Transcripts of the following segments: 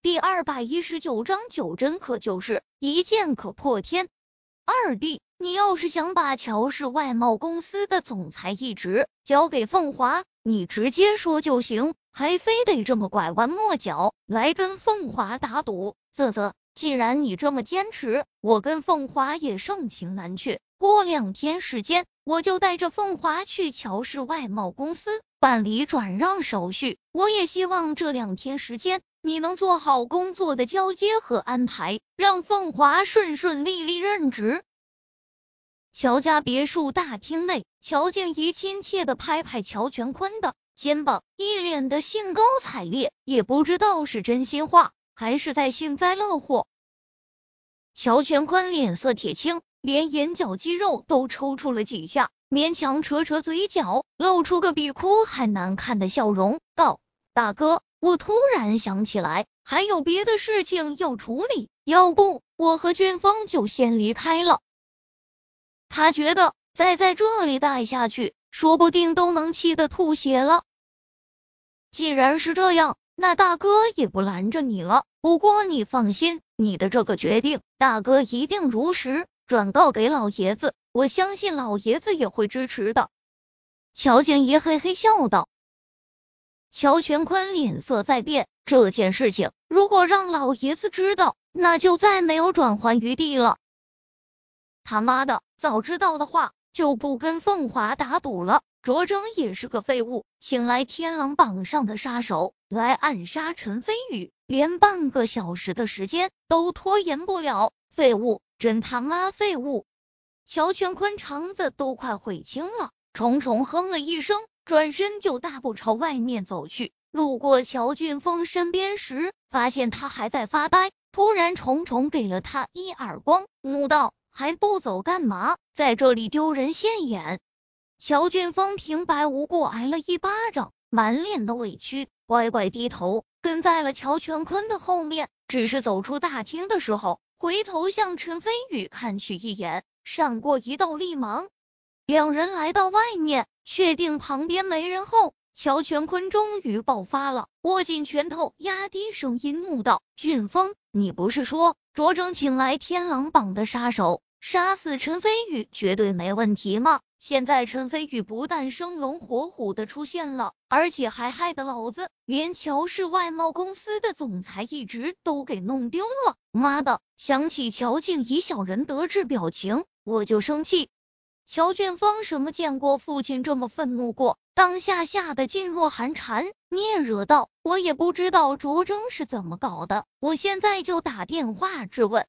第二百一十九章九针可就是，一剑可破天。二弟，你要是想把乔氏外贸公司的总裁一职交给凤华，你直接说就行，还非得这么拐弯抹角来跟凤华打赌。啧啧，既然你这么坚持，我跟凤华也盛情难却。过两天时间，我就带着凤华去乔氏外贸公司办理转让手续。我也希望这两天时间。你能做好工作的交接和安排，让凤华顺顺利利任职。乔家别墅大厅内，乔静怡亲切的拍拍乔全坤的肩膀，一脸的兴高采烈，也不知道是真心话还是在幸灾乐祸。乔全坤脸色铁青，连眼角肌肉都抽搐了几下，勉强扯扯嘴角，露出个比哭还难看的笑容，道：“大哥。”我突然想起来，还有别的事情要处理，要不我和俊峰就先离开了。他觉得再在这里待下去，说不定都能气得吐血了。既然是这样，那大哥也不拦着你了。不过你放心，你的这个决定，大哥一定如实转告给老爷子，我相信老爷子也会支持的。乔静怡嘿嘿笑道。乔全坤脸色在变，这件事情如果让老爷子知道，那就再没有转圜余地了。他妈的，早知道的话就不跟凤华打赌了。卓征也是个废物，请来天狼榜上的杀手来暗杀陈飞宇，连半个小时的时间都拖延不了。废物，真他妈废物！乔全坤肠子都快悔青了，重重哼了一声。转身就大步朝外面走去，路过乔俊峰身边时，发现他还在发呆，突然重重给了他一耳光，怒道：“还不走干嘛？在这里丢人现眼！”乔俊峰平白无故挨了一巴掌，满脸的委屈，乖乖低头跟在了乔全坤的后面。只是走出大厅的时候，回头向陈飞宇看去一眼，闪过一道厉芒。两人来到外面。确定旁边没人后，乔全坤终于爆发了，握紧拳头，压低声音怒道：“俊峰，你不是说卓征请来天狼榜的杀手，杀死陈飞宇绝对没问题吗？现在陈飞宇不但生龙活虎的出现了，而且还害得老子连乔氏外贸公司的总裁一职都给弄丢了！妈的，想起乔静怡小人得志表情，我就生气。”乔俊峰什么见过父亲这么愤怒过？当下吓得噤若寒蝉，嗫嚅道：“我也不知道卓征是怎么搞的，我现在就打电话质问。”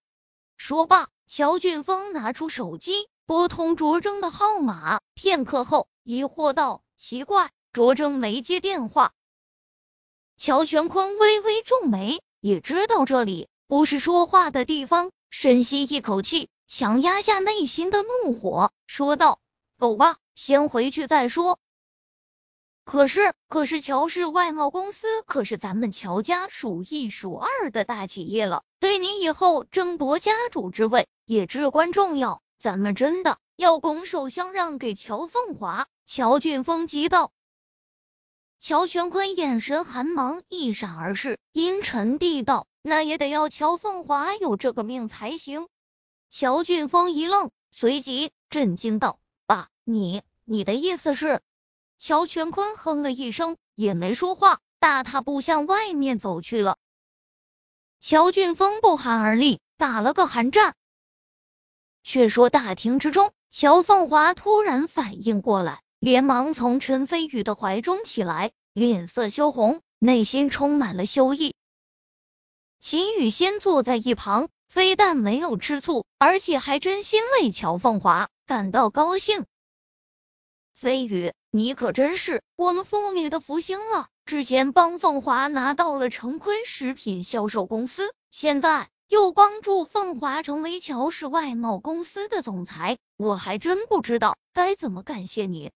说罢，乔俊峰拿出手机拨通卓征的号码，片刻后疑惑道：“奇怪，卓征没接电话。”乔全坤微微皱眉，也知道这里不是说话的地方，深吸一口气。强压下内心的怒火，说道：“走吧，先回去再说。”可是，可是乔氏外贸公司可是咱们乔家数一数二的大企业了，对你以后争夺家主之位也至关重要。咱们真的要拱手相让给乔凤华？乔俊峰急道。乔全坤眼神寒芒一闪而逝，阴沉地道：“那也得要乔凤华有这个命才行。”乔俊峰一愣，随即震惊道：“爸，你你的意思是？”乔全坤哼了一声，也没说话，大踏步向外面走去了。乔俊峰不寒而栗，打了个寒战。却说大厅之中，乔凤华突然反应过来，连忙从陈飞宇的怀中起来，脸色羞红，内心充满了羞意。秦雨仙坐在一旁。非但没有吃醋，而且还真心为乔凤华感到高兴。飞宇，你可真是我们父女的福星了！之前帮凤华拿到了成坤食品销售公司，现在又帮助凤华成为乔氏外贸公司的总裁，我还真不知道该怎么感谢你。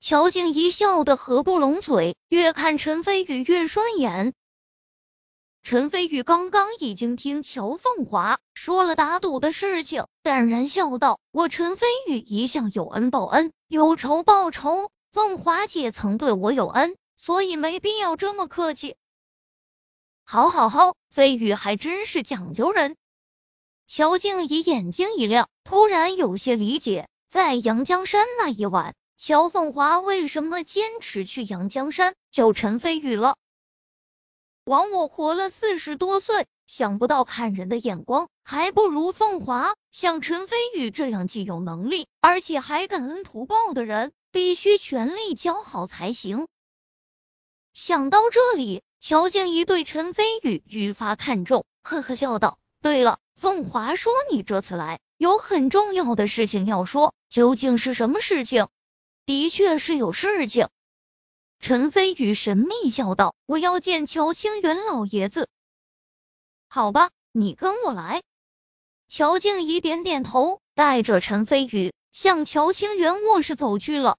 乔静怡笑得合不拢嘴，越看陈飞宇越顺眼。陈飞宇刚刚已经听乔凤华说了打赌的事情，淡然笑道：“我陈飞宇一向有恩报恩，有仇报仇。凤华姐曾对我有恩，所以没必要这么客气。”好，好，好，飞宇还真是讲究人。乔静怡眼睛一亮，突然有些理解，在阳江山那一晚，乔凤华为什么坚持去阳江山救陈飞宇了。枉我活了四十多岁，想不到看人的眼光还不如凤华。像陈飞宇这样既有能力，而且还感恩图报的人，必须全力教好才行。想到这里，乔静怡对陈飞宇愈发看重，呵呵笑道：“对了。”凤华说：“你这次来有很重要的事情要说，究竟是什么事情？”的确是有事情。陈飞宇神秘笑道：“我要见乔清源老爷子。”好吧，你跟我来。乔静怡点点头，带着陈飞宇向乔清源卧室走去了。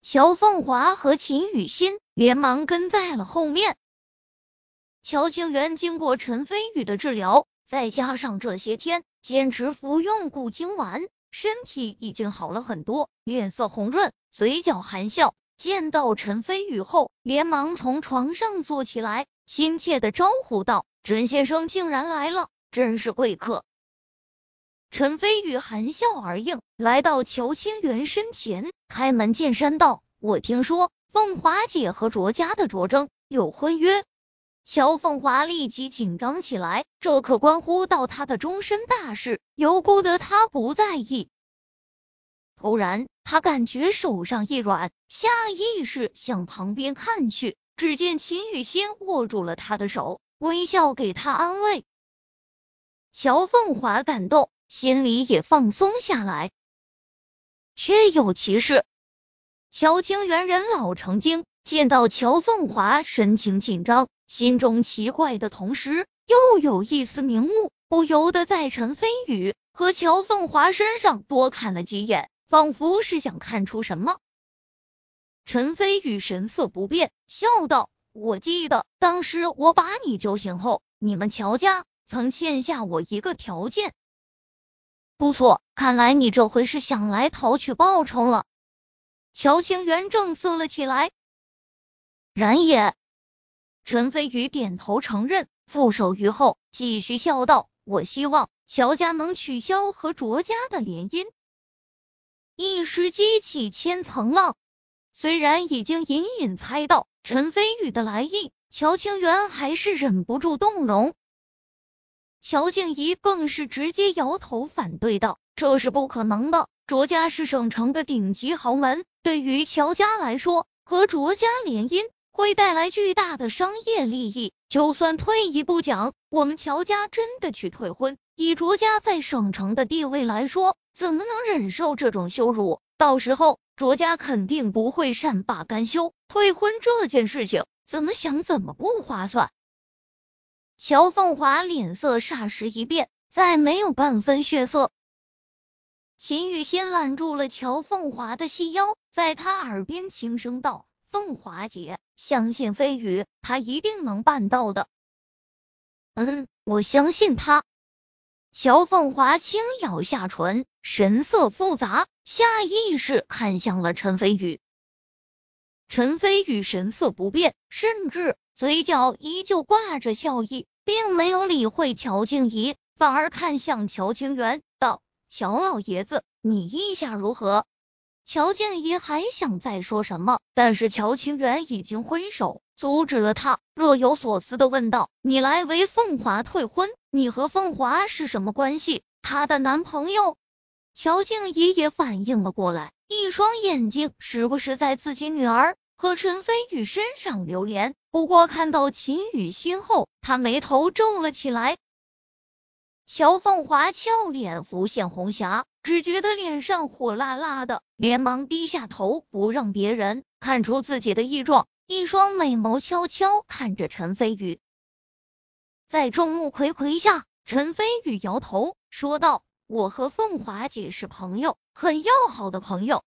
乔凤华和秦雨欣连忙跟在了后面。乔清源经过陈飞宇的治疗。再加上这些天坚持服用固精丸，身体已经好了很多，脸色红润，嘴角含笑。见到陈飞宇后，连忙从床上坐起来，亲切的招呼道：“陈先生竟然来了，真是贵客。”陈飞宇含笑而应，来到乔清源身前，开门见山道：“我听说凤华姐和卓家的卓征有婚约。”乔凤华立即紧张起来，这可关乎到他的终身大事，由不得他不在意。突然，他感觉手上一软，下意识向旁边看去，只见秦雨欣握住了他的手，微笑给他安慰。乔凤华感动，心里也放松下来。确有其事，乔清源人老成精，见到乔凤华神情紧张。心中奇怪的同时，又有一丝明悟，不由得在陈飞宇和乔凤华身上多看了几眼，仿佛是想看出什么。陈飞宇神色不变，笑道：“我记得当时我把你救醒后，你们乔家曾欠下我一个条件。不错，看来你这回是想来讨取报酬了。”乔清源正色了起来，然也。陈飞宇点头承认，负手于后，继续笑道：“我希望乔家能取消和卓家的联姻。”一时激起千层浪。虽然已经隐隐猜到陈飞宇的来意，乔清源还是忍不住动容。乔静怡更是直接摇头反对道：“这是不可能的。卓家是省城的顶级豪门，对于乔家来说，和卓家联姻。”会带来巨大的商业利益。就算退一步讲，我们乔家真的去退婚，以卓家在省城的地位来说，怎么能忍受这种羞辱？到时候卓家肯定不会善罢甘休。退婚这件事情，怎么想怎么不划算。乔凤华脸色霎时一变，再没有半分血色。秦雨欣揽住了乔凤华的细腰，在他耳边轻声道。凤华姐，相信飞宇，他一定能办到的。嗯，我相信他。乔凤华轻咬下唇，神色复杂，下意识看向了陈飞宇。陈飞宇神色不变，甚至嘴角依旧挂着笑意，并没有理会乔静怡，反而看向乔清源道：“乔老爷子，你意下如何？”乔静怡还想再说什么，但是乔清源已经挥手阻止了他，若有所思的问道：“你来为凤华退婚，你和凤华是什么关系？她的男朋友？”乔静怡也反应了过来，一双眼睛时不时在自己女儿和陈飞宇身上流连。不过看到秦雨欣后，他眉头皱了起来。乔凤华俏脸浮现红霞，只觉得脸上火辣辣的，连忙低下头，不让别人看出自己的异状，一双美眸悄悄看着陈飞宇。在众目睽睽下，陈飞宇摇头说道：“我和凤华姐是朋友，很要好的朋友。”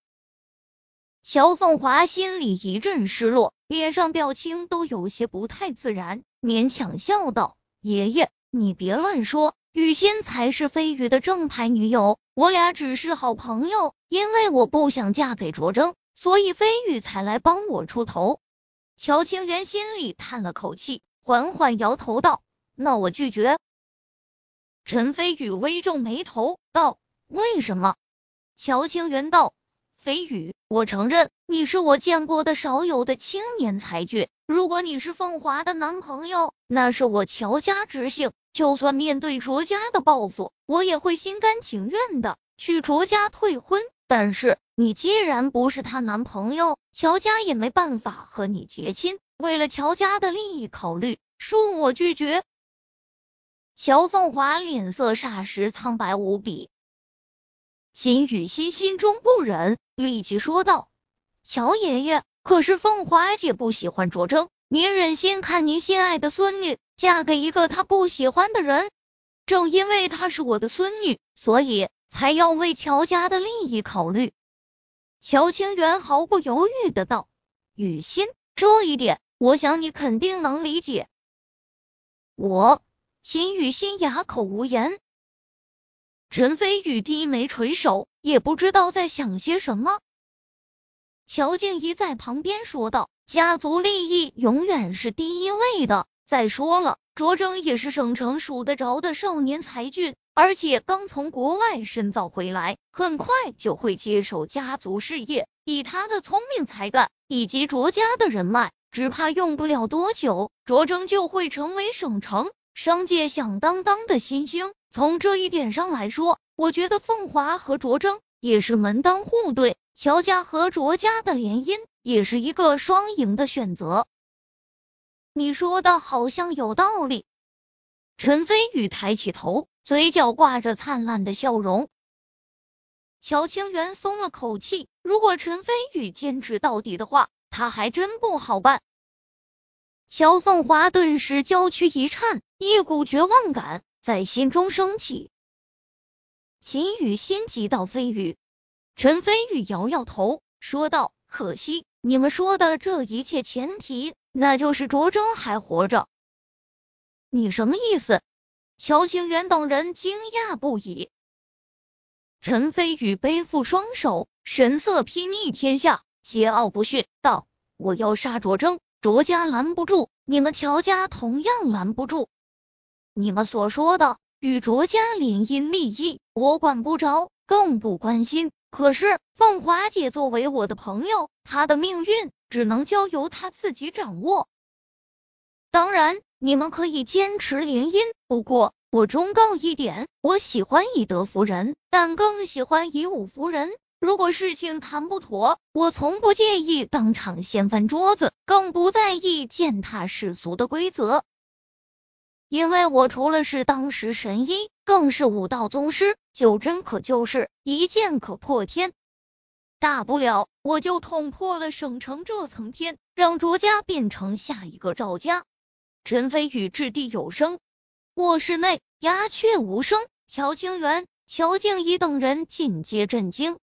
乔凤华心里一阵失落，脸上表情都有些不太自然，勉强笑道：“爷爷，你别乱说。”雨欣才是飞宇的正牌女友，我俩只是好朋友。因为我不想嫁给卓征，所以飞宇才来帮我出头。乔清源心里叹了口气，缓缓摇头道：“那我拒绝。陈飞宇微皱眉头道：“为什么？”乔清源道：“飞宇，我承认你是我见过的少有的青年才俊。如果你是凤华的男朋友，那是我乔家之幸。就算面对卓家的报复，我也会心甘情愿的去卓家退婚。但是你既然不是她男朋友，乔家也没办法和你结亲。为了乔家的利益考虑，恕我拒绝。”乔凤华脸色霎时苍白无比，秦雨欣心中不忍，立即说道：“乔爷爷，可是凤华姐不喜欢卓征，您忍心看您心爱的孙女嫁给一个她不喜欢的人？正因为她是我的孙女，所以才要为乔家的利益考虑。”乔清源毫不犹豫的道：“雨欣，这一点，我想你肯定能理解。”我。秦雨欣哑口无言，陈飞宇低眉垂首，也不知道在想些什么。乔静怡在旁边说道：“家族利益永远是第一位的。再说了，卓征也是省城数得着的少年才俊，而且刚从国外深造回来，很快就会接手家族事业。以他的聪明才干以及卓家的人脉，只怕用不了多久，卓征就会成为省城。”商界响当当的新星，从这一点上来说，我觉得凤华和卓征也是门当户对，乔家和卓家的联姻也是一个双赢的选择。你说的好像有道理。陈飞宇抬起头，嘴角挂着灿烂的笑容。乔清源松了口气，如果陈飞宇坚持到底的话，他还真不好办。乔凤华顿时娇躯一颤，一股绝望感在心中升起。秦雨心急道：“飞宇。”陈飞宇摇摇头，说道：“可惜，你们说的这一切前提，那就是卓征还活着。”你什么意思？乔清源等人惊讶不已。陈飞宇背负双手，神色睥睨天下，桀骜不驯，道：“我要杀卓征。”卓家拦不住，你们乔家同样拦不住。你们所说的与卓家联姻利益，我管不着，更不关心。可是凤华姐作为我的朋友，她的命运只能交由他自己掌握。当然，你们可以坚持联姻，不过我忠告一点：我喜欢以德服人，但更喜欢以武服人。如果事情谈不妥，我从不介意当场掀翻桌子，更不在意践踏世俗的规则。因为我除了是当时神医，更是武道宗师，救真可救世，一剑可破天。大不了我就捅破了省城这层天，让卓家变成下一个赵家。陈飞宇掷地有声，卧室内鸦雀无声。乔清源、乔静怡等人尽皆震惊。